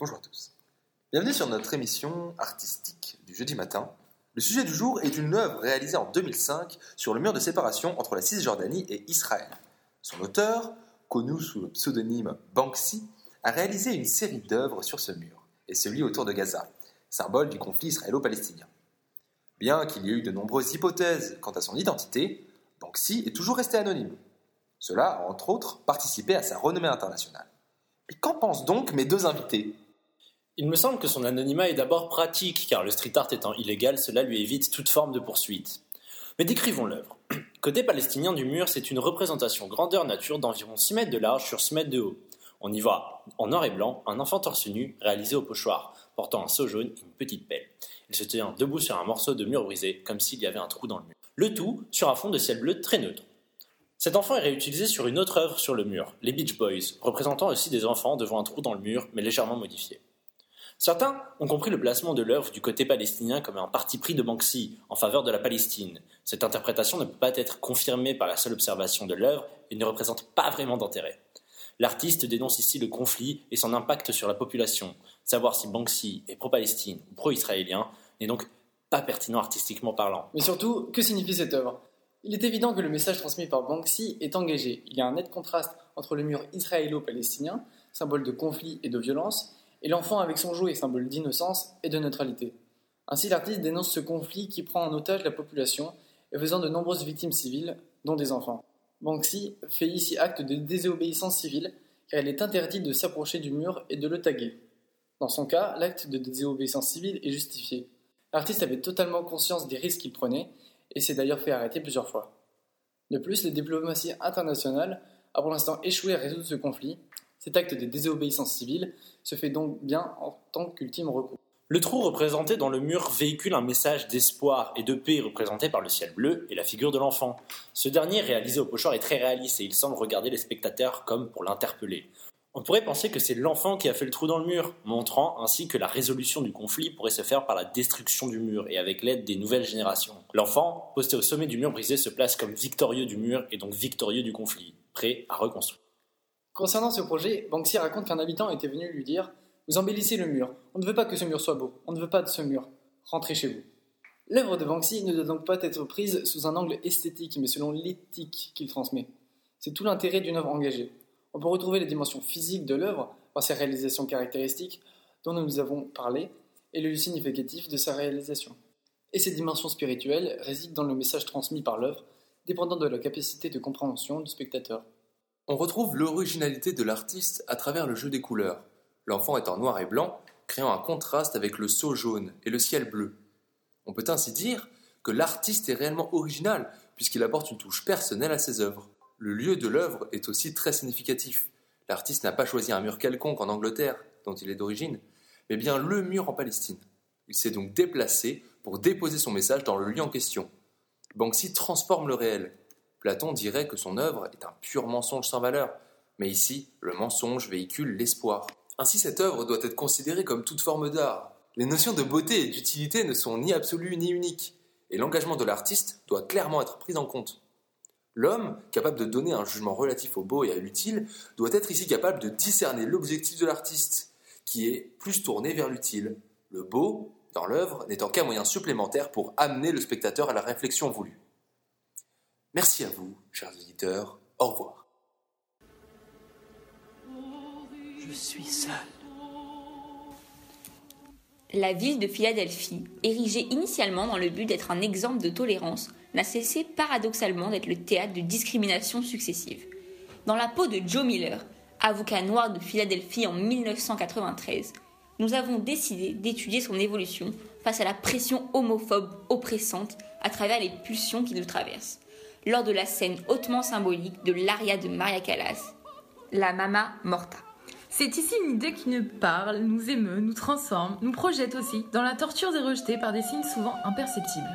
Bonjour à tous. Bienvenue sur notre émission artistique du jeudi matin. Le sujet du jour est une œuvre réalisée en 2005 sur le mur de séparation entre la Cisjordanie et Israël. Son auteur, connu sous le pseudonyme Banksy, a réalisé une série d'œuvres sur ce mur, et celui autour de Gaza, symbole du conflit israélo-palestinien. Bien qu'il y ait eu de nombreuses hypothèses quant à son identité, Banksy est toujours resté anonyme. Cela a entre autres participé à sa renommée internationale. Et qu'en pensent donc mes deux invités? Il me semble que son anonymat est d'abord pratique, car le street art étant illégal, cela lui évite toute forme de poursuite. Mais décrivons l'œuvre. Côté palestinien du mur, c'est une représentation grandeur nature d'environ 6 mètres de large sur 6 mètres de haut. On y voit, en noir et blanc, un enfant torse nu réalisé au pochoir, portant un seau jaune et une petite pelle. Il se tient debout sur un morceau de mur brisé, comme s'il y avait un trou dans le mur. Le tout sur un fond de ciel bleu très neutre. Cet enfant est réutilisé sur une autre œuvre sur le mur, les Beach Boys, représentant aussi des enfants devant un trou dans le mur, mais légèrement modifié. Certains ont compris le placement de l'œuvre du côté palestinien comme un parti pris de Banksy en faveur de la Palestine. Cette interprétation ne peut pas être confirmée par la seule observation de l'œuvre et ne représente pas vraiment d'intérêt. L'artiste dénonce ici le conflit et son impact sur la population. Savoir si Banksy est pro-Palestine ou pro-israélien n'est donc pas pertinent artistiquement parlant. Mais surtout, que signifie cette œuvre? Il est évident que le message transmis par Banksy est engagé. Il y a un net contraste entre le mur israélo-palestinien, symbole de conflit et de violence, et l'enfant avec son jouet, symbole d'innocence et de neutralité. Ainsi, l'artiste dénonce ce conflit qui prend en otage la population et faisant de nombreuses victimes civiles, dont des enfants. Banksy fait ici acte de désobéissance civile, car il est interdit de s'approcher du mur et de le taguer. Dans son cas, l'acte de désobéissance civile est justifié. L'artiste avait totalement conscience des risques qu'il prenait et s'est d'ailleurs fait arrêter plusieurs fois. De plus, les diplomaties internationales a pour l'instant échoué à résoudre ce conflit. Cet acte de désobéissance civile se fait donc bien en tant qu'ultime recours. Le trou représenté dans le mur véhicule un message d'espoir et de paix représenté par le ciel bleu et la figure de l'enfant. Ce dernier, réalisé au pochoir, est très réaliste et il semble regarder les spectateurs comme pour l'interpeller. On pourrait penser que c'est l'enfant qui a fait le trou dans le mur, montrant ainsi que la résolution du conflit pourrait se faire par la destruction du mur et avec l'aide des nouvelles générations. L'enfant, posté au sommet du mur brisé, se place comme victorieux du mur et donc victorieux du conflit, prêt à reconstruire. Concernant ce projet, Banksy raconte qu'un habitant était venu lui dire Vous embellissez le mur, on ne veut pas que ce mur soit beau, on ne veut pas de ce mur, rentrez chez vous. L'œuvre de Banksy ne doit donc pas être prise sous un angle esthétique, mais selon l'éthique qu'il transmet. C'est tout l'intérêt d'une œuvre engagée. On peut retrouver les dimensions physiques de l'œuvre par ses réalisations caractéristiques dont nous avons parlé et le significatif de sa réalisation. Et ces dimensions spirituelles résident dans le message transmis par l'œuvre, dépendant de la capacité de compréhension du spectateur. On retrouve l'originalité de l'artiste à travers le jeu des couleurs. L'enfant est en noir et blanc, créant un contraste avec le seau jaune et le ciel bleu. On peut ainsi dire que l'artiste est réellement original, puisqu'il apporte une touche personnelle à ses œuvres. Le lieu de l'œuvre est aussi très significatif. L'artiste n'a pas choisi un mur quelconque en Angleterre, dont il est d'origine, mais bien le mur en Palestine. Il s'est donc déplacé pour déposer son message dans le lieu en question. Banksy transforme le réel. Platon dirait que son œuvre est un pur mensonge sans valeur, mais ici, le mensonge véhicule l'espoir. Ainsi, cette œuvre doit être considérée comme toute forme d'art. Les notions de beauté et d'utilité ne sont ni absolues ni uniques, et l'engagement de l'artiste doit clairement être pris en compte. L'homme, capable de donner un jugement relatif au beau et à l'utile, doit être ici capable de discerner l'objectif de l'artiste, qui est plus tourné vers l'utile. Le beau, dans l'œuvre, n'étant qu'un moyen supplémentaire pour amener le spectateur à la réflexion voulue. Merci à vous, chers auditeurs. Au revoir. Je suis seul. La ville de Philadelphie, érigée initialement dans le but d'être un exemple de tolérance, n'a cessé paradoxalement d'être le théâtre de discriminations successives. Dans la peau de Joe Miller, avocat noir de Philadelphie en 1993, nous avons décidé d'étudier son évolution face à la pression homophobe oppressante à travers les pulsions qui nous traversent, lors de la scène hautement symbolique de l'aria de Maria Callas, la Mama Morta. C'est ici une idée qui nous parle, nous émeut, nous transforme, nous projette aussi dans la torture des rejetés par des signes souvent imperceptibles.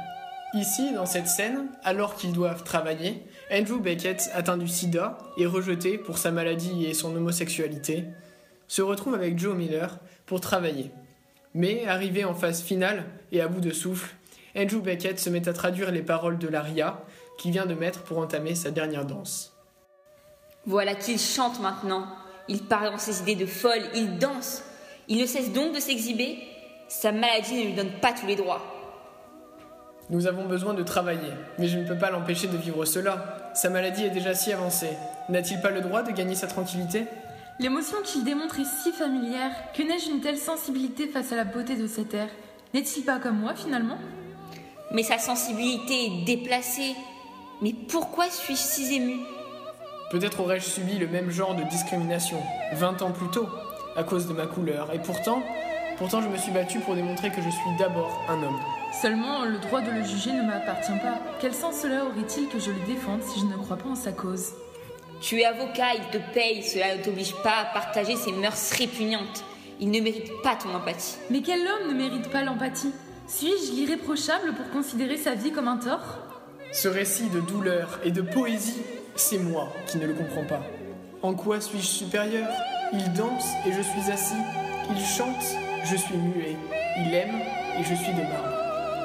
Ici, dans cette scène, alors qu'ils doivent travailler, Andrew Beckett, atteint du sida et rejeté pour sa maladie et son homosexualité, se retrouve avec Joe Miller pour travailler. Mais, arrivé en phase finale et à bout de souffle, Andrew Beckett se met à traduire les paroles de l'aria qu'il vient de mettre pour entamer sa dernière danse. Voilà qu'il chante maintenant. Il parle dans ses idées de folle, il danse. Il ne cesse donc de s'exhiber Sa maladie ne lui donne pas tous les droits. Nous avons besoin de travailler, mais je ne peux pas l'empêcher de vivre cela. Sa maladie est déjà si avancée. N'a-t-il pas le droit de gagner sa tranquillité? L'émotion qu'il démontre est si familière. Que n'ai-je une telle sensibilité face à la beauté de cet air N'est-il pas comme moi finalement? Mais sa sensibilité est déplacée. Mais pourquoi suis-je si émue Peut-être aurais-je subi le même genre de discrimination, 20 ans plus tôt, à cause de ma couleur, et pourtant, pourtant je me suis battu pour démontrer que je suis d'abord un homme. Seulement, le droit de le juger ne m'appartient pas. Quel sens cela aurait-il que je le défende si je ne crois pas en sa cause? Tu es avocat, il te paye, cela ne t'oblige pas à partager ses mœurs répugnantes. Il ne mérite pas ton empathie. Mais quel homme ne mérite pas l'empathie? Suis-je l'irréprochable pour considérer sa vie comme un tort? Ce récit de douleur et de poésie, c'est moi qui ne le comprends pas. En quoi suis-je supérieur? Il danse et je suis assis. Il chante, je suis muet. Il aime et je suis de marbre.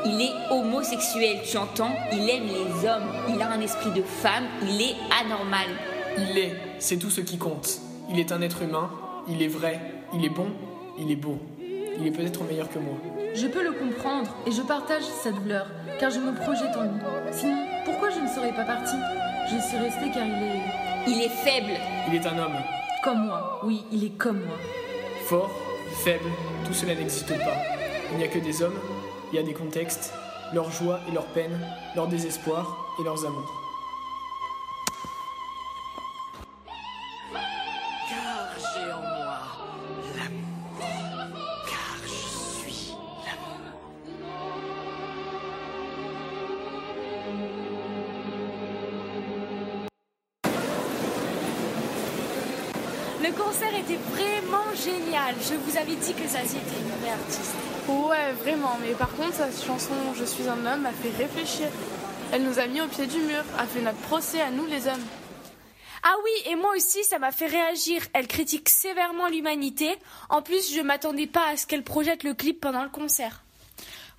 Il est homosexuel, tu entends? Il aime les hommes, il a un esprit de femme, il est anormal. Il est, c'est tout ce qui compte. Il est un être humain, il est vrai, il est bon, il est beau. Il est peut-être meilleur que moi. Je peux le comprendre et je partage sa douleur, car je me projette en lui. Sinon, pourquoi je ne serais pas partie? Je suis restée car il est... Il est faible. Il est un homme. Comme moi, oui, il est comme moi. Fort, faible, tout cela n'existe pas. Il n'y a que des hommes, il y a des contextes, leurs joies et leurs peines, leurs désespoirs et leurs amours. Vraiment génial. Je vous avais dit que Zazie était une vraie artiste. Ouais, vraiment, mais par contre, sa chanson Je suis un homme m'a fait réfléchir. Elle nous a mis au pied du mur, a fait notre procès à nous les hommes. Ah oui, et moi aussi, ça m'a fait réagir. Elle critique sévèrement l'humanité. En plus, je m'attendais pas à ce qu'elle projette le clip pendant le concert.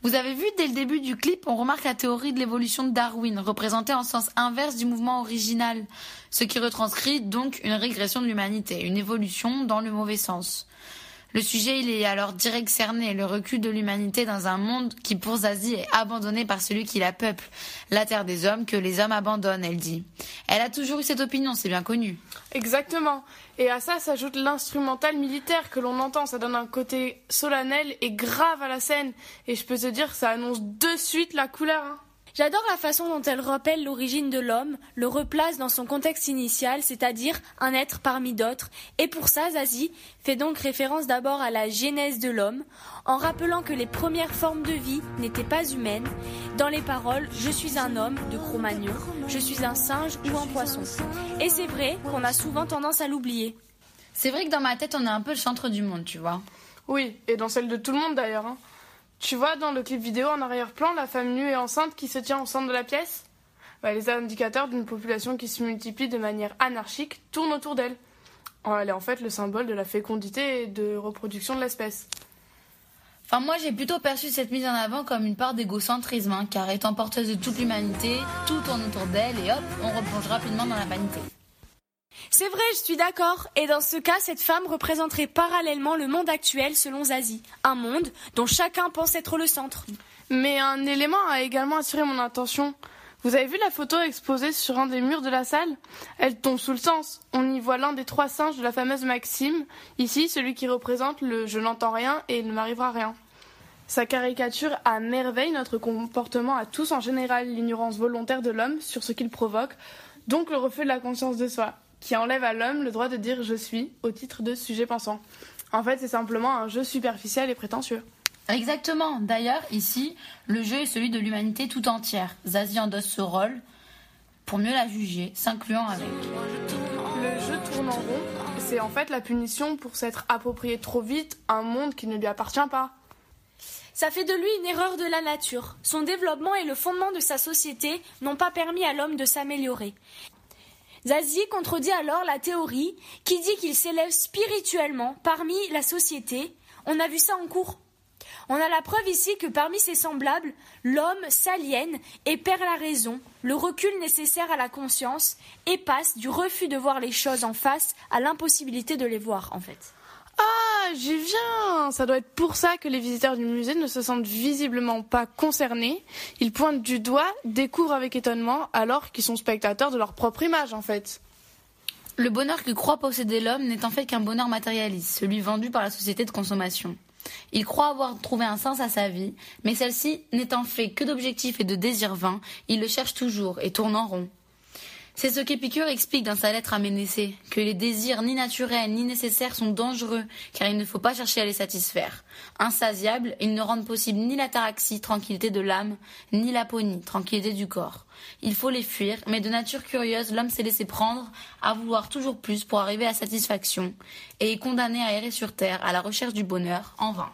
Vous avez vu, dès le début du clip, on remarque la théorie de l'évolution de Darwin, représentée en sens inverse du mouvement original, ce qui retranscrit donc une régression de l'humanité, une évolution dans le mauvais sens. Le sujet, il est alors direct cerné, le recul de l'humanité dans un monde qui, pour Zazie, est abandonné par celui qui la peuple, la terre des hommes que les hommes abandonnent, elle dit. Elle a toujours eu cette opinion, c'est bien connu. Exactement. Et à ça s'ajoute l'instrumental militaire que l'on entend. Ça donne un côté solennel et grave à la scène. Et je peux te dire, ça annonce de suite la couleur. hein. J'adore la façon dont elle rappelle l'origine de l'homme, le replace dans son contexte initial, c'est-à-dire un être parmi d'autres. Et pour ça, Zazie fait donc référence d'abord à la genèse de l'homme, en rappelant que les premières formes de vie n'étaient pas humaines. Dans les paroles, je suis un homme de Cro-Magnon, je suis un singe ou un poisson. Et c'est vrai qu'on a souvent tendance à l'oublier. C'est vrai que dans ma tête, on est un peu le centre du monde, tu vois. Oui, et dans celle de tout le monde d'ailleurs. hein. Tu vois dans le clip vidéo en arrière-plan la femme nue et enceinte qui se tient au centre de la pièce? Bah, Les indicateurs d'une population qui se multiplie de manière anarchique tournent autour d'elle. Oh, Elle est en fait le symbole de la fécondité et de reproduction de l'espèce. Enfin, moi, j'ai plutôt perçu cette mise en avant comme une part d'égocentrisme, hein, car étant porteuse de toute l'humanité, tout tourne autour d'elle et hop, on replonge rapidement dans la vanité. C'est vrai, je suis d'accord. Et dans ce cas, cette femme représenterait parallèlement le monde actuel selon Zazie. Un monde dont chacun pense être le centre. Mais un élément a également attiré mon attention. Vous avez vu la photo exposée sur un des murs de la salle? Elle tombe sous le sens. On y voit l'un des trois singes de la fameuse Maxime, ici celui qui représente le je n'entends rien et il ne m'arrivera rien. Sa caricature à merveille notre comportement à tous en général, l'ignorance volontaire de l'homme sur ce qu'il provoque, donc le refus de la conscience de soi, qui enlève à l'homme le droit de dire je suis au titre de sujet pensant. En fait, c'est simplement un jeu superficiel et prétentieux. Exactement. D'ailleurs, ici, le jeu est celui de l'humanité tout entière. Zazie endosse ce rôle pour mieux la juger, s'incluant avec. Le jeu tourne en rond, c'est en fait la punition pour s'être approprié trop vite un monde qui ne lui appartient pas. Ça fait de lui une erreur de la nature. Son développement et le fondement de sa société n'ont pas permis à l'homme de s'améliorer. Zazie contredit alors la théorie qui dit qu'il s'élève spirituellement parmi la société. On a vu ça en cours. On a la preuve ici que parmi ses semblables, l'homme s'aliène et perd la raison, le recul nécessaire à la conscience, et passe du refus de voir les choses en face à l'impossibilité de les voir en fait. J'y viens ça doit être pour ça que les visiteurs du musée ne se sentent visiblement pas concernés. Ils pointent du doigt, découvrent avec étonnement, alors qu'ils sont spectateurs de leur propre image en fait. Le bonheur que croit posséder l'homme n'est en fait qu'un bonheur matérialiste, celui vendu par la société de consommation. Il croit avoir trouvé un sens à sa vie, mais celle-ci n'étant fait que d'objectifs et de désirs vains, il le cherche toujours et tourne en rond. C'est ce qu'Épicure explique dans sa lettre à Ménécée, que les désirs ni naturels ni nécessaires sont dangereux, car il ne faut pas chercher à les satisfaire. Insatiables, ils ne rendent possible ni l'ataraxie, tranquillité de l'âme, ni l'aponie, tranquillité du corps. Il faut les fuir, mais de nature curieuse, l'homme s'est laissé prendre à vouloir toujours plus pour arriver à satisfaction, et est condamné à errer sur terre à la recherche du bonheur, en vain.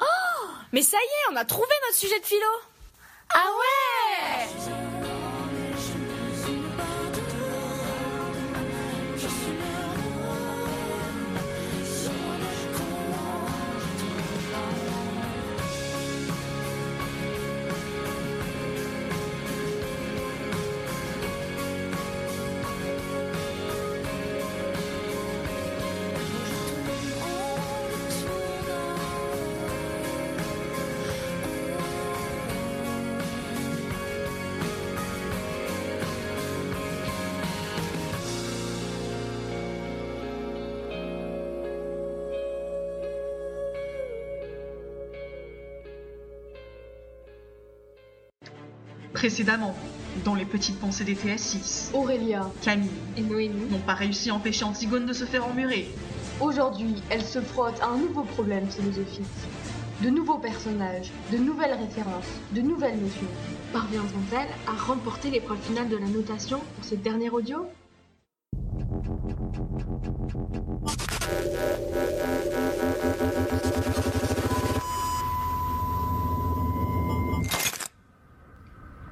Oh Mais ça y est, on a trouvé notre sujet de philo Ah ouais Précédemment, dans les petites pensées des TS6, Aurélia Camille et Noémie n'ont pas réussi à empêcher Antigone de se faire emmurer. Aujourd'hui, elle se frotte à un nouveau problème philosophique. De nouveaux personnages, de nouvelles références, de nouvelles notions. Parviendront-elles à remporter l'épreuve finale de la notation pour ce dernier audio?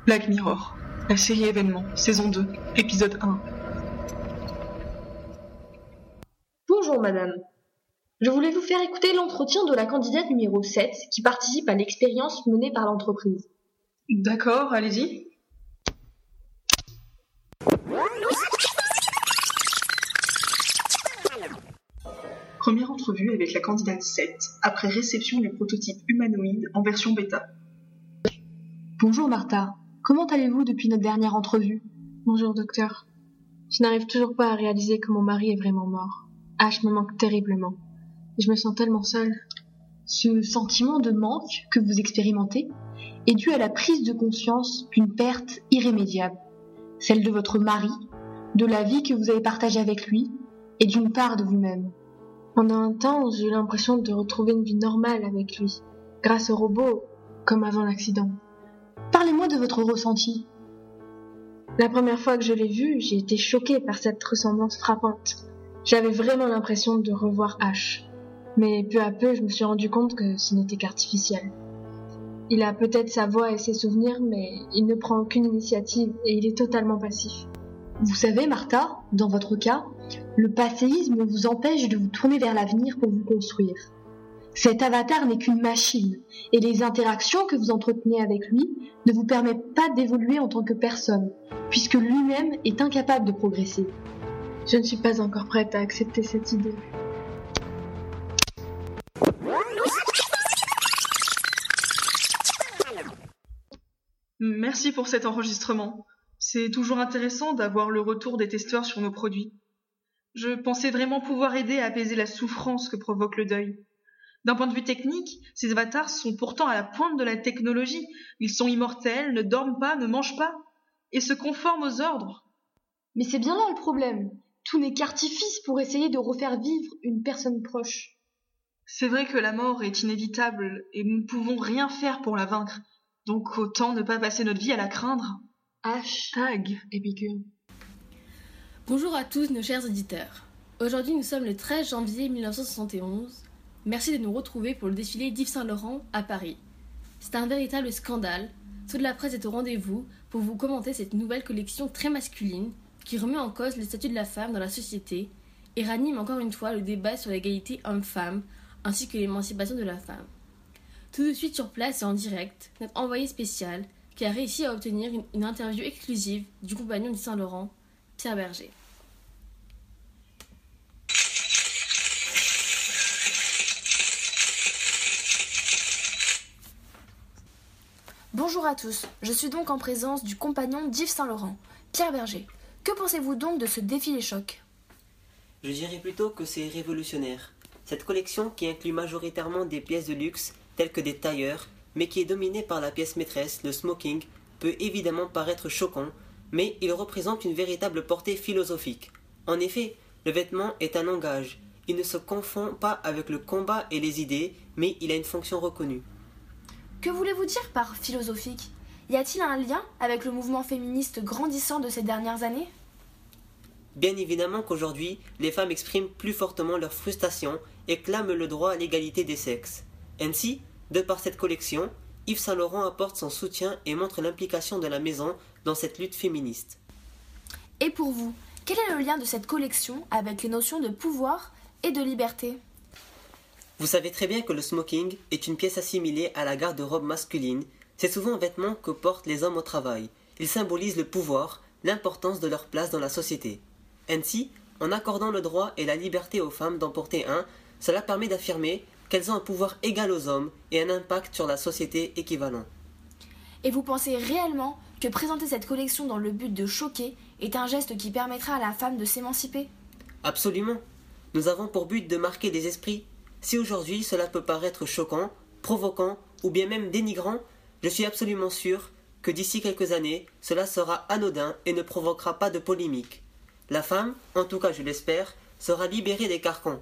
Black Mirror, la série événement, saison 2, épisode 1. Bonjour madame. Je voulais vous faire écouter l'entretien de la candidate numéro 7 qui participe à l'expérience menée par l'entreprise. D'accord, allez-y. Première entrevue avec la candidate 7, après réception du prototype humanoïde en version bêta. Bonjour Martha. Comment allez-vous depuis notre dernière entrevue? Bonjour docteur. Je n'arrive toujours pas à réaliser que mon mari est vraiment mort. H me manque terriblement. Je me sens tellement seule. Ce sentiment de manque que vous expérimentez est dû à la prise de conscience d'une perte irrémédiable, celle de votre mari, de la vie que vous avez partagée avec lui et d'une part de vous-même. Pendant un temps, j'ai eu l'impression de retrouver une vie normale avec lui, grâce au robot, comme avant l'accident. Parlez-moi de votre ressenti. La première fois que je l'ai vu, j'ai été choquée par cette ressemblance frappante. J'avais vraiment l'impression de revoir H. Mais peu à peu, je me suis rendu compte que ce n'était qu'artificiel. Il a peut-être sa voix et ses souvenirs, mais il ne prend aucune initiative et il est totalement passif. Vous savez, Martha, dans votre cas, le passéisme vous empêche de vous tourner vers l'avenir pour vous construire. Cet avatar n'est qu'une machine, et les interactions que vous entretenez avec lui ne vous permettent pas d'évoluer en tant que personne, puisque lui-même est incapable de progresser. Je ne suis pas encore prête à accepter cette idée. Merci pour cet enregistrement. C'est toujours intéressant d'avoir le retour des testeurs sur nos produits. Je pensais vraiment pouvoir aider à apaiser la souffrance que provoque le deuil. D'un point de vue technique, ces avatars sont pourtant à la pointe de la technologie. Ils sont immortels, ne dorment pas, ne mangent pas, et se conforment aux ordres. Mais c'est bien là le problème. Tout n'est qu'artifice pour essayer de refaire vivre une personne proche. C'est vrai que la mort est inévitable et nous ne pouvons rien faire pour la vaincre. Donc autant ne pas passer notre vie à la craindre. Hashtag Épicure. Bonjour à tous nos chers auditeurs. Aujourd'hui nous sommes le 13 janvier 1971. Merci de nous retrouver pour le défilé d'Yves Saint-Laurent à Paris. C'est un véritable scandale. Toute la presse est au rendez-vous pour vous commenter cette nouvelle collection très masculine qui remet en cause le statut de la femme dans la société et ranime encore une fois le débat sur l'égalité homme-femme ainsi que l'émancipation de la femme. Tout de suite sur place et en direct, notre envoyé spécial qui a réussi à obtenir une, interview exclusive du compagnon du Saint-Laurent, Pierre Berger. Bonjour à tous, je suis donc en présence du compagnon d'Yves Saint-Laurent, Pierre Berger. Que pensez-vous donc de ce défilé choc Je dirais plutôt que c'est révolutionnaire. Cette collection, qui inclut majoritairement des pièces de luxe, telles que des tailleurs, mais qui est dominée par la pièce maîtresse, le smoking, peut évidemment paraître choquant, mais il représente une véritable portée philosophique. En effet, le vêtement est un langage. Il ne se confond pas avec le combat et les idées, mais il a une fonction reconnue. Que voulez-vous dire par philosophique? Y a-t-il un lien avec le mouvement féministe grandissant de ces dernières années? Bien évidemment qu'aujourd'hui, les femmes expriment plus fortement leur frustration et clament le droit à l'égalité des sexes. Ainsi, de par cette collection, Yves Saint Laurent apporte son soutien et montre l'implication de la maison dans cette lutte féministe. Et pour vous, quel est le lien de cette collection avec les notions de pouvoir et de liberté? Vous savez très bien que le smoking est une pièce assimilée à la garde-robe masculine. C'est souvent un vêtement que portent les hommes au travail. Il symbolise le pouvoir, l'importance de leur place dans la société. Ainsi, en accordant le droit et la liberté aux femmes d'en porter un, cela permet d'affirmer qu'elles ont un pouvoir égal aux hommes et un impact sur la société équivalent. Et vous pensez réellement que présenter cette collection dans le but de choquer est un geste qui permettra à la femme de s'émanciper? Absolument. Nous avons pour but de marquer des esprits. Si aujourd'hui cela peut paraître choquant, provoquant ou bien même dénigrant, je suis absolument sûr que d'ici quelques années, cela sera anodin et ne provoquera pas de polémique. La femme, en tout cas je l'espère, sera libérée des carcans.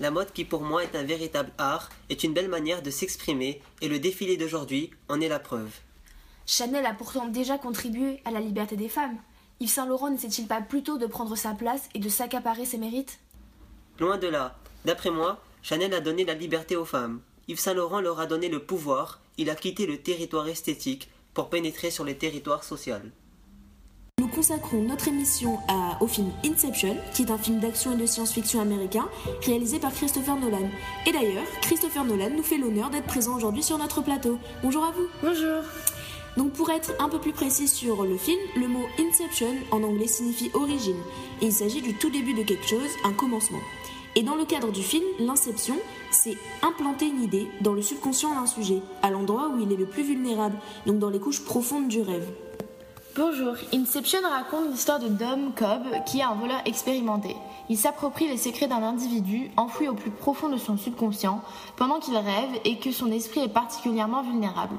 La mode qui pour moi est un véritable art est une belle manière de s'exprimer et le défilé d'aujourd'hui en est la preuve. Chanel a pourtant déjà contribué à la liberté des femmes. Yves Saint Laurent n'essaie-t-il pas plutôt de prendre sa place et de s'accaparer ses mérites? Loin de là. D'après moi, Chanel a donné la liberté aux femmes. Yves Saint Laurent leur a donné le pouvoir, il a quitté le territoire esthétique pour pénétrer sur les territoires sociaux. Nous consacrons notre émission à- au film Inception, qui est un film d'action et de science-fiction américain réalisé par Christopher Nolan. Et d'ailleurs, Christopher Nolan nous fait l'honneur d'être présent aujourd'hui sur notre plateau. Bonjour à vous. Bonjour. Donc pour être un peu plus précis sur le film, le mot Inception en anglais signifie origine, et il s'agit du tout début de quelque chose, un commencement. Et dans le cadre du film, l'inception, c'est implanter une idée dans le subconscient d'un sujet, à l'endroit où il est le plus vulnérable, donc dans les couches profondes du rêve. Bonjour, Inception raconte l'histoire de Dom Cobb qui est un voleur expérimenté. Il s'approprie les secrets d'un individu enfoui au plus profond de son subconscient pendant qu'il rêve et que son esprit est particulièrement vulnérable.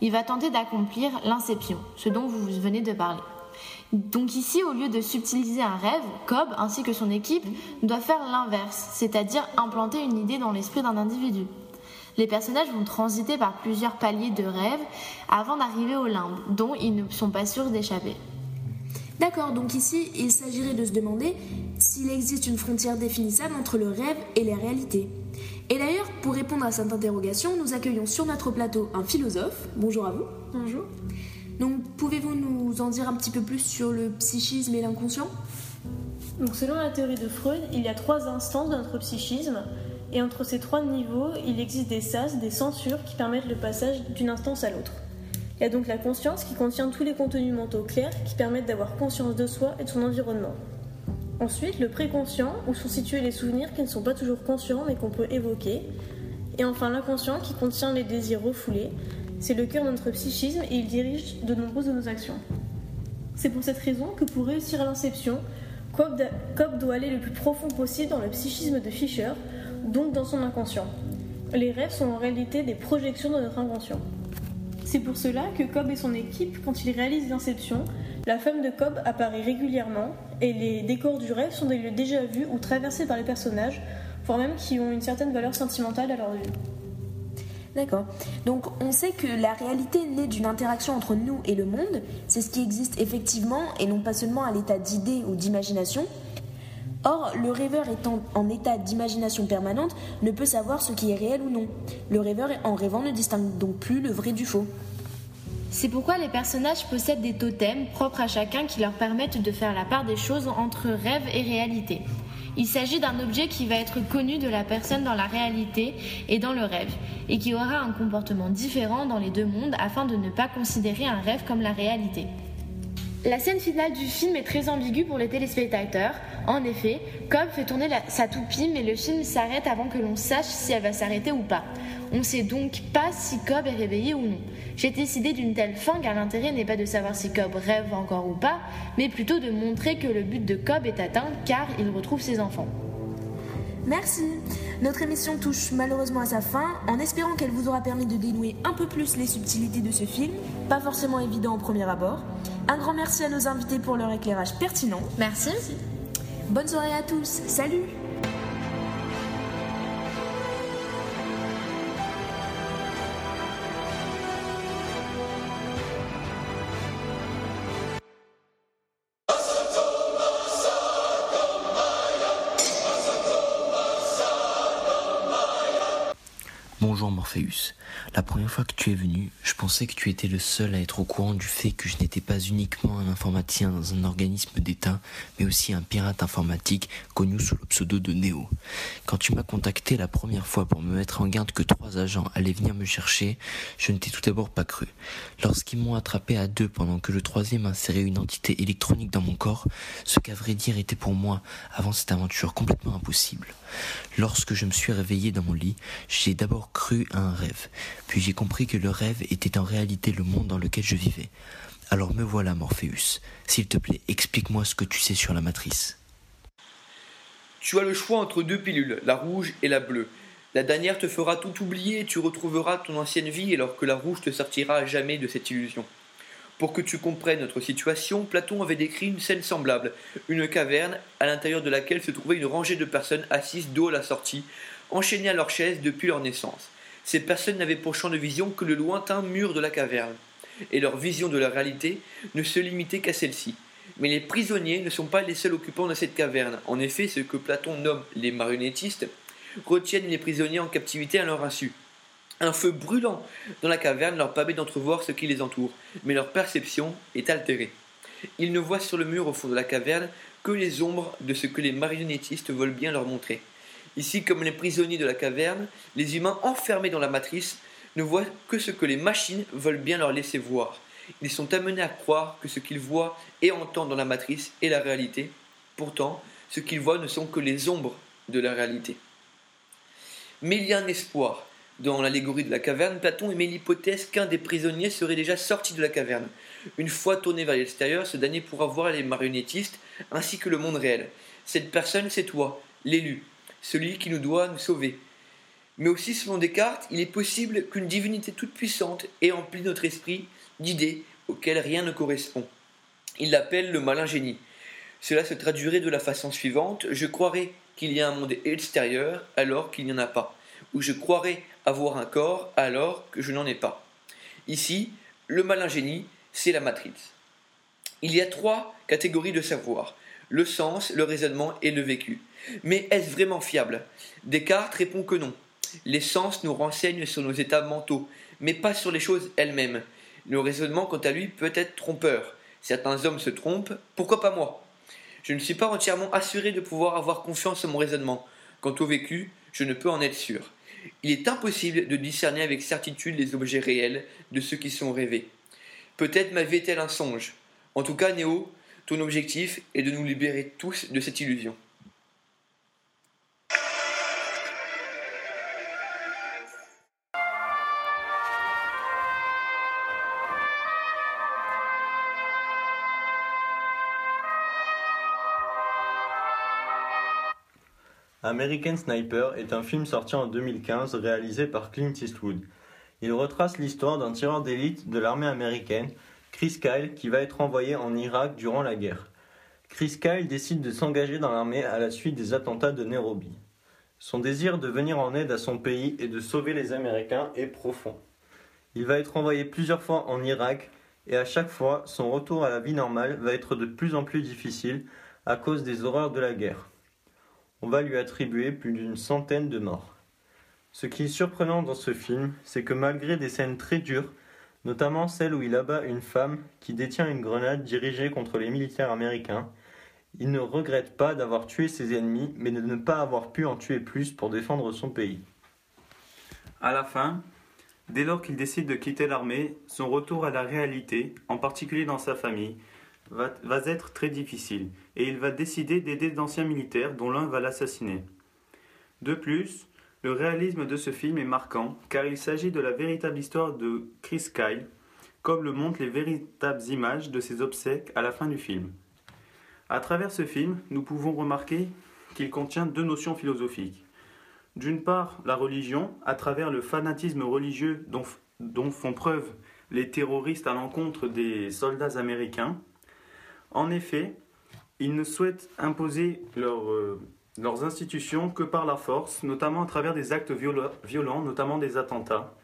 Il va tenter d'accomplir l'inception, ce dont vous venez de parler. Donc ici, au lieu de subtiliser un rêve, Cobb ainsi que son équipe doivent faire l'inverse, c'est-à-dire implanter une idée dans l'esprit d'un individu. Les personnages vont transiter par plusieurs paliers de rêves avant d'arriver au limbe, dont ils ne sont pas sûrs d'échapper. D'accord, donc ici, il s'agirait de se demander s'il existe une frontière définissable entre le rêve et la réalité. Et d'ailleurs, pour répondre à cette interrogation, nous accueillons sur notre plateau un philosophe. Bonjour à vous. Bonjour. Donc, pouvez-vous nous en dire un petit peu plus sur le psychisme et l'inconscient? Selon la théorie de Freud, il y a trois instances de notre psychisme, et entre ces trois niveaux, il existe des sas, des censures qui permettent le passage d'une instance à l'autre. Il y a donc la conscience qui contient tous les contenus mentaux clairs qui permettent d'avoir conscience de soi et de son environnement. Ensuite, le préconscient, où sont situés les souvenirs qui ne sont pas toujours conscients mais qu'on peut évoquer. Et enfin, l'inconscient qui contient les désirs refoulés. C'est le cœur de notre psychisme et il dirige de nombreuses de nos actions. C'est pour cette raison que pour réussir l'inception, Cobb doit aller le plus profond possible dans le psychisme de Fischer, donc dans son inconscient. Les rêves sont en réalité des projections de notre inconscient. C'est pour cela que Cobb et son équipe, quand ils réalisent l'inception, la femme de Cobb apparaît régulièrement et les décors du rêve sont des lieux déjà vus ou traversés par les personnages, voire même qui ont une certaine valeur sentimentale à leur vue. D'accord. Donc on sait que la réalité naît d'une interaction entre nous et le monde, c'est ce qui existe effectivement et non pas seulement à l'état d'idée ou d'imagination. Or, le rêveur étant en état d'imagination permanente ne peut savoir ce qui est réel ou non. Le rêveur en rêvant ne distingue donc plus le vrai du faux. C'est pourquoi les personnages possèdent des totems propres à chacun qui leur permettent de faire la part des choses entre rêve et réalité. Il s'agit d'un objet qui va être connu de la personne dans la réalité et dans le rêve, et qui aura un comportement différent dans les deux mondes afin de ne pas considérer un rêve comme la réalité. La scène finale du film est très ambiguë pour les téléspectateurs. En effet, Cobb fait tourner sa toupie, mais le film s'arrête avant que l'on sache si elle va s'arrêter ou pas. On ne sait donc pas si Cobb est réveillé ou non. J'ai décidé d'une telle fin car l'intérêt n'est pas de savoir si Cobb rêve encore ou pas, mais plutôt de montrer que le but de Cobb est atteint car il retrouve ses enfants. Merci. Notre émission touche malheureusement à sa fin, en espérant qu'elle vous aura permis de dénouer un peu plus les subtilités de ce film, pas forcément évident au premier abord. Un grand merci à nos invités pour leur éclairage pertinent. Merci. Bonne soirée à tous. Salut. Morpheus. La première fois que tu es venu, je pensais que tu étais le seul à être au courant du fait que je n'étais pas uniquement un informaticien dans un organisme d'État, mais aussi un pirate informatique connu sous le pseudo de Neo. Quand tu m'as contacté la première fois pour me mettre en garde que trois agents allaient venir me chercher, je ne t'ai tout d'abord pas cru. Lorsqu'ils m'ont attrapé à deux pendant que le troisième insérait une entité électronique dans mon corps, ce qu'à vrai dire était pour moi, avant cette aventure, complètement impossible. Lorsque je me suis réveillé dans mon lit, j'ai d'abord cru à un rêve, puis j'ai compris que le rêve était en réalité le monde dans lequel je vivais. Alors me voilà, Morpheus. S'il te plaît, explique-moi ce que tu sais sur la matrice. Tu as le choix entre deux pilules, la rouge et la bleue. La dernière te fera tout oublier et tu retrouveras ton ancienne vie alors que la rouge te sortira à jamais de cette illusion. Pour que tu comprennes notre situation, Platon avait décrit une scène semblable, une caverne à l'intérieur de laquelle se trouvait une rangée de personnes assises dos à la sortie, enchaînées à leurs chaises depuis leur naissance. Ces personnes n'avaient pour champ de vision que le lointain mur de la caverne, et leur vision de la réalité ne se limitait qu'à celle-ci. Mais les prisonniers ne sont pas les seuls occupants de cette caverne. En effet, ce que Platon nomme les marionnettistes retiennent les prisonniers en captivité à leur insu. Un feu brûlant dans la caverne leur permet d'entrevoir ce qui les entoure, mais leur perception est altérée. Ils ne voient sur le mur au fond de la caverne que les ombres de ce que les marionnettistes veulent bien leur montrer. Ici, comme les prisonniers de la caverne, les humains enfermés dans la matrice ne voient que ce que les machines veulent bien leur laisser voir. Ils sont amenés à croire que ce qu'ils voient et entendent dans la matrice est la réalité. Pourtant, ce qu'ils voient ne sont que les ombres de la réalité. Mais il y a un espoir. Dans l'allégorie de la caverne, Platon émet l'hypothèse qu'un des prisonniers serait déjà sorti de la caverne. Une fois tourné vers l'extérieur, ce dernier pourra voir les marionnettistes ainsi que le monde réel. Cette personne, c'est toi, l'élu, celui qui nous doit nous sauver. Mais aussi, selon Descartes, il est possible qu'une divinité toute puissante ait empli notre esprit d'idées auxquelles rien ne correspond. Il l'appelle le malin génie. Cela se traduirait de la façon suivante je croirais qu'il y a un monde extérieur alors qu'il n'y en a pas, ou je croirais avoir un corps alors que je n'en ai pas. Ici, le malin génie, c'est la matrice. Il y a trois catégories de savoir le sens, le raisonnement et le vécu. Mais est-ce vraiment fiable? Descartes répond que non. Les sens nous renseignent sur nos états mentaux, mais pas sur les choses elles-mêmes. Le raisonnement, quant à lui, peut être trompeur. Certains hommes se trompent, pourquoi pas moi? Je ne suis pas entièrement assuré de pouvoir avoir confiance en mon raisonnement. Quant au vécu, je ne peux en être sûr. Il est impossible de discerner avec certitude les objets réels de ceux qui sont rêvés. Peut-être ma vie est-elle un songe. En tout cas, Néo, ton objectif est de nous libérer tous de cette illusion. American Sniper est un film sorti en 2015 réalisé par Clint Eastwood. Il retrace l'histoire d'un tireur d'élite de l'armée américaine, Chris Kyle, qui va être envoyé en Irak durant la guerre. Chris Kyle décide de s'engager dans l'armée à la suite des attentats de Nairobi. Son désir de venir en aide à son pays et de sauver les Américains est profond. Il va être envoyé plusieurs fois en Irak et à chaque fois, son retour à la vie normale va être de plus en plus difficile à cause des horreurs de la guerre on va lui attribuer plus d'une centaine de morts. Ce qui est surprenant dans ce film, c'est que malgré des scènes très dures, notamment celle où il abat une femme qui détient une grenade dirigée contre les militaires américains, il ne regrette pas d'avoir tué ses ennemis, mais de ne pas avoir pu en tuer plus pour défendre son pays. À la fin, dès lors qu'il décide de quitter l'armée, son retour à la réalité, en particulier dans sa famille, va, va être très difficile et il va décider d'aider d'anciens militaires dont l'un va l'assassiner. De plus, Le réalisme de ce film est marquant car il s'agit de la véritable histoire de Chris Kyle, comme le montrent les véritables images de ses obsèques à la fin du film. À travers ce film, nous pouvons remarquer qu'il contient deux notions philosophiques. D'une part, la religion, à travers le fanatisme religieux dont, font preuve les terroristes à l'encontre des soldats américains. En effet, ils ne souhaitent imposer leur, euh, leurs institutions que par la force, notamment à travers des actes violents, notamment des attentats.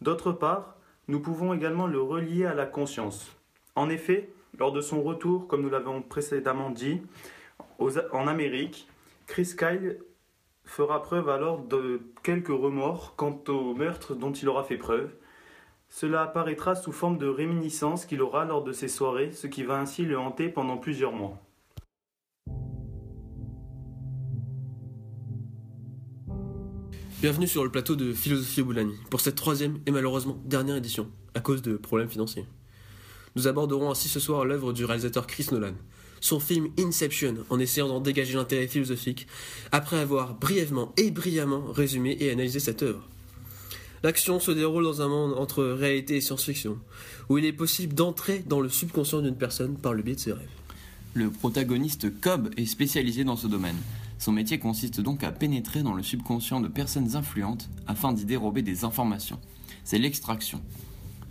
D'autre part, nous pouvons également le relier à la conscience. En effet, lors de son retour, comme nous l'avons précédemment dit, en Amérique, Chris Kyle fera preuve alors de quelques remords quant au meurtre dont il aura fait preuve. Cela apparaîtra sous forme de réminiscence qu'il aura lors de ses soirées, ce qui va ainsi le hanter pendant plusieurs mois. Bienvenue sur le plateau de Philosophie Boulani pour cette troisième et malheureusement dernière édition, à cause de problèmes financiers. Nous aborderons ainsi ce soir l'œuvre du réalisateur Chris Nolan, son film Inception, en essayant d'en dégager l'intérêt philosophique, après avoir brièvement et brillamment résumé et analysé cette œuvre. L'action se déroule dans un monde entre réalité et science-fiction, où il est possible d'entrer dans le subconscient d'une personne par le biais de ses rêves. Le protagoniste Cobb est spécialisé dans ce domaine. Son métier consiste donc à pénétrer dans le subconscient de personnes influentes afin d'y dérober des informations. C'est l'extraction.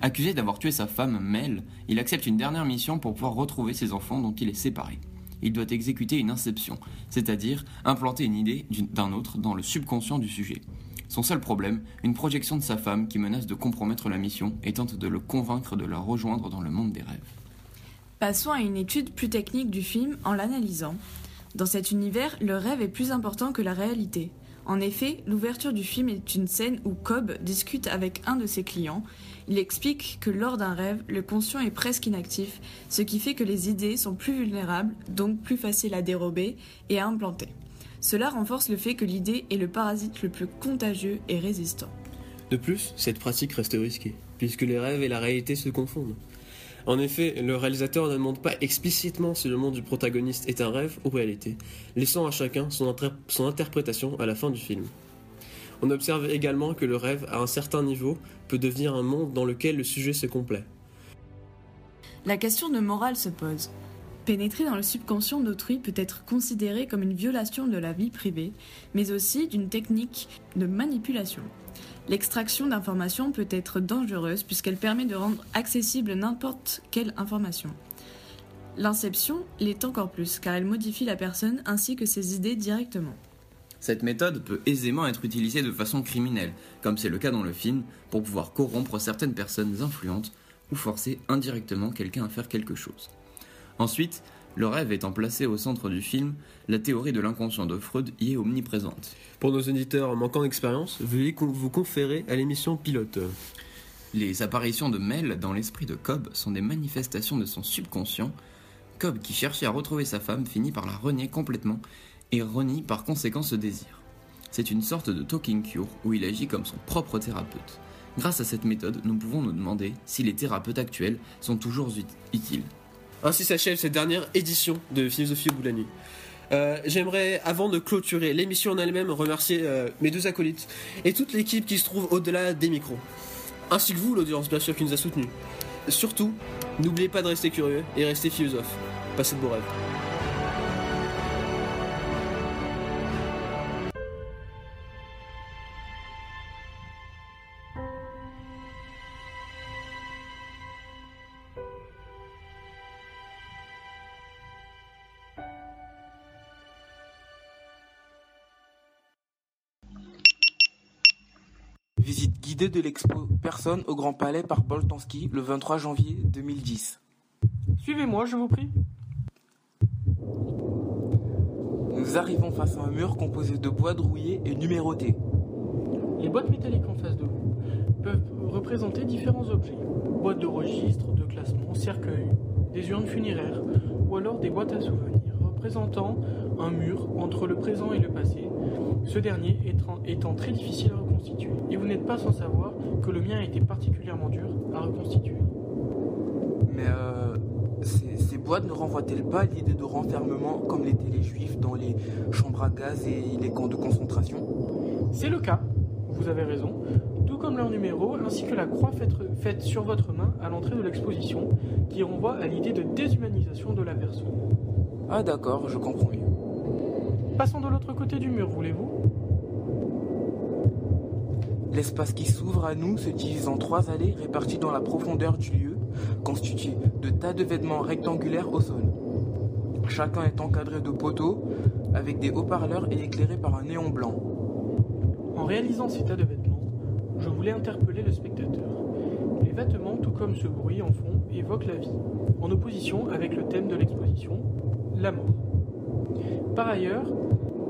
Accusé d'avoir tué sa femme, Mel, il accepte une dernière mission pour pouvoir retrouver ses enfants dont il est séparé. Il doit exécuter une inception, c'est-à-dire implanter une idée d'un autre dans le subconscient du sujet. Son seul problème, une projection de sa femme qui menace de compromettre la mission et tente de le convaincre de la rejoindre dans le monde des rêves. Passons à une étude plus technique du film en l'analysant. Dans cet univers, le rêve est plus important que la réalité. En effet, l'ouverture du film est une scène où Cobb discute avec un de ses clients. Il explique que lors d'un rêve, le conscient est presque inactif, ce qui fait que les idées sont plus vulnérables, donc plus faciles à dérober et à implanter. Cela renforce le fait que l'idée est le parasite le plus contagieux et résistant. De plus, cette pratique reste risquée, puisque les rêves et la réalité se confondent. En effet, le réalisateur ne demande pas explicitement si le monde du protagoniste est un rêve ou réalité, laissant à chacun son, inter- son interprétation à la fin du film. On observe également que le rêve, à un certain niveau, peut devenir un monde dans lequel le sujet se complaît. La question de morale se pose. Pénétrer dans le subconscient d'autrui peut être considéré comme une violation de la vie privée, mais aussi d'une technique de manipulation. L'extraction d'informations peut être dangereuse puisqu'elle permet de rendre accessible n'importe quelle information. L'inception l'est encore plus car elle modifie la personne ainsi que ses idées directement. Cette méthode peut aisément être utilisée de façon criminelle, comme c'est le cas dans le film, pour pouvoir corrompre certaines personnes influentes ou forcer indirectement quelqu'un à faire quelque chose. Ensuite, le rêve étant placé au centre du film, la théorie de l'inconscient de Freud y est omniprésente. Pour nos auditeurs manquant d'expérience, veuillez vous conférer à l'émission pilote. Les apparitions de Mel dans l'esprit de Cobb sont des manifestations de son subconscient. Cobb, qui cherchait à retrouver sa femme, finit par la renier complètement et renie par conséquent ce désir. C'est une sorte de talking cure où il agit comme son propre thérapeute. Grâce à cette méthode, nous pouvons nous demander si les thérapeutes actuels sont toujours ut- utiles. Ainsi s'achève cette dernière édition de Philosophie au bout de la nuit. Euh, J'aimerais, avant de clôturer l'émission en elle-même, remercier euh, mes deux acolytes et toute l'équipe qui se trouve au-delà des micros. Ainsi que vous, l'audience, bien sûr, qui nous a soutenus. Surtout, n'oubliez pas de rester curieux et restez philosophe. Passez de beaux rêves. De l'expo Personne au Grand Palais par Boltanski le 23 janvier 2010. Suivez-moi, je vous prie. Nous arrivons face à un mur composé de boîtes rouillées et numérotées. Les boîtes métalliques en face de vous peuvent représenter différents objets. Boîtes de registre, de classement, cercueils, des urnes funéraires ou alors des boîtes à souvenirs représentant un mur entre le présent et le passé, ce dernier étant, étant très difficile à reconstituer. Et vous n'êtes pas sans savoir que le mien a été particulièrement dur à reconstituer. Mais euh, ces, ces boîtes ne renvoient-elles pas à l'idée de renfermement comme l'étaient les juifs dans les chambres à gaz et les camps de concentration? C'est le cas, vous avez raison, tout comme leur numéro ainsi que la croix faite, faite sur votre main à l'entrée de l'exposition qui renvoie à l'idée de déshumanisation de la personne. Ah d'accord, je comprends mieux. Passons de l'autre côté du mur, voulez-vous? L'espace qui s'ouvre à nous se divise en trois allées réparties dans la profondeur du lieu, constituées de tas de vêtements rectangulaires au sol. Chacun est encadré de poteaux avec des haut-parleurs et éclairé par un néon blanc. En réalisant ces tas de vêtements, je voulais interpeller le spectateur. Les vêtements, tout comme ce bruit en fond, évoquent la vie, en opposition avec le thème de l'exposition, la mort. Par ailleurs,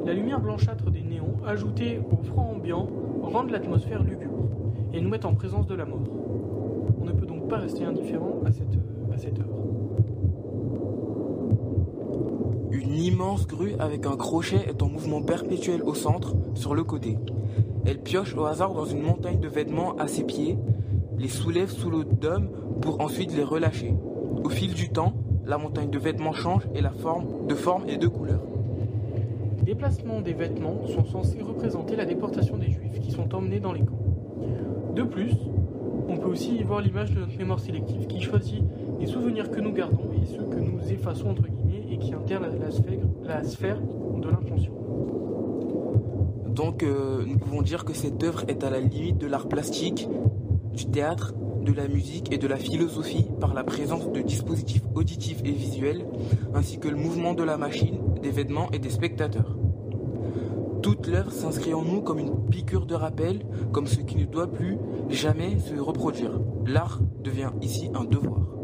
la lumière blanchâtre des néons, ajoutée au froid ambiant, rendent l'atmosphère lugubre et nous mettent en présence de la mort. On ne peut donc pas rester indifférent à cette, à œuvre. Une immense grue avec un crochet est en mouvement perpétuel au centre, sur le côté. Elle pioche au hasard dans une montagne de vêtements à ses pieds, les soulève sous le dôme pour ensuite les relâcher. Au fil du temps, la montagne de vêtements change et la forme, de forme et de couleur. Les déplacements des vêtements sont censés représenter la déportation des juifs qui sont emmenés dans les camps. De plus, on peut aussi y voir l'image de notre mémoire sélective qui choisit les souvenirs que nous gardons et ceux que nous effaçons entre guillemets et qui sphère, la sphère de l'inconscient. Donc euh, nous pouvons dire que cette œuvre est à la limite de l'art plastique, du théâtre, de la musique et de la philosophie par la présence de dispositifs auditifs et visuels, ainsi que le mouvement de la machine, des vêtements et des spectateurs. Toute l'œuvre s'inscrit en nous comme une piqûre de rappel, comme ce qui ne doit plus jamais se reproduire. L'art devient ici un devoir.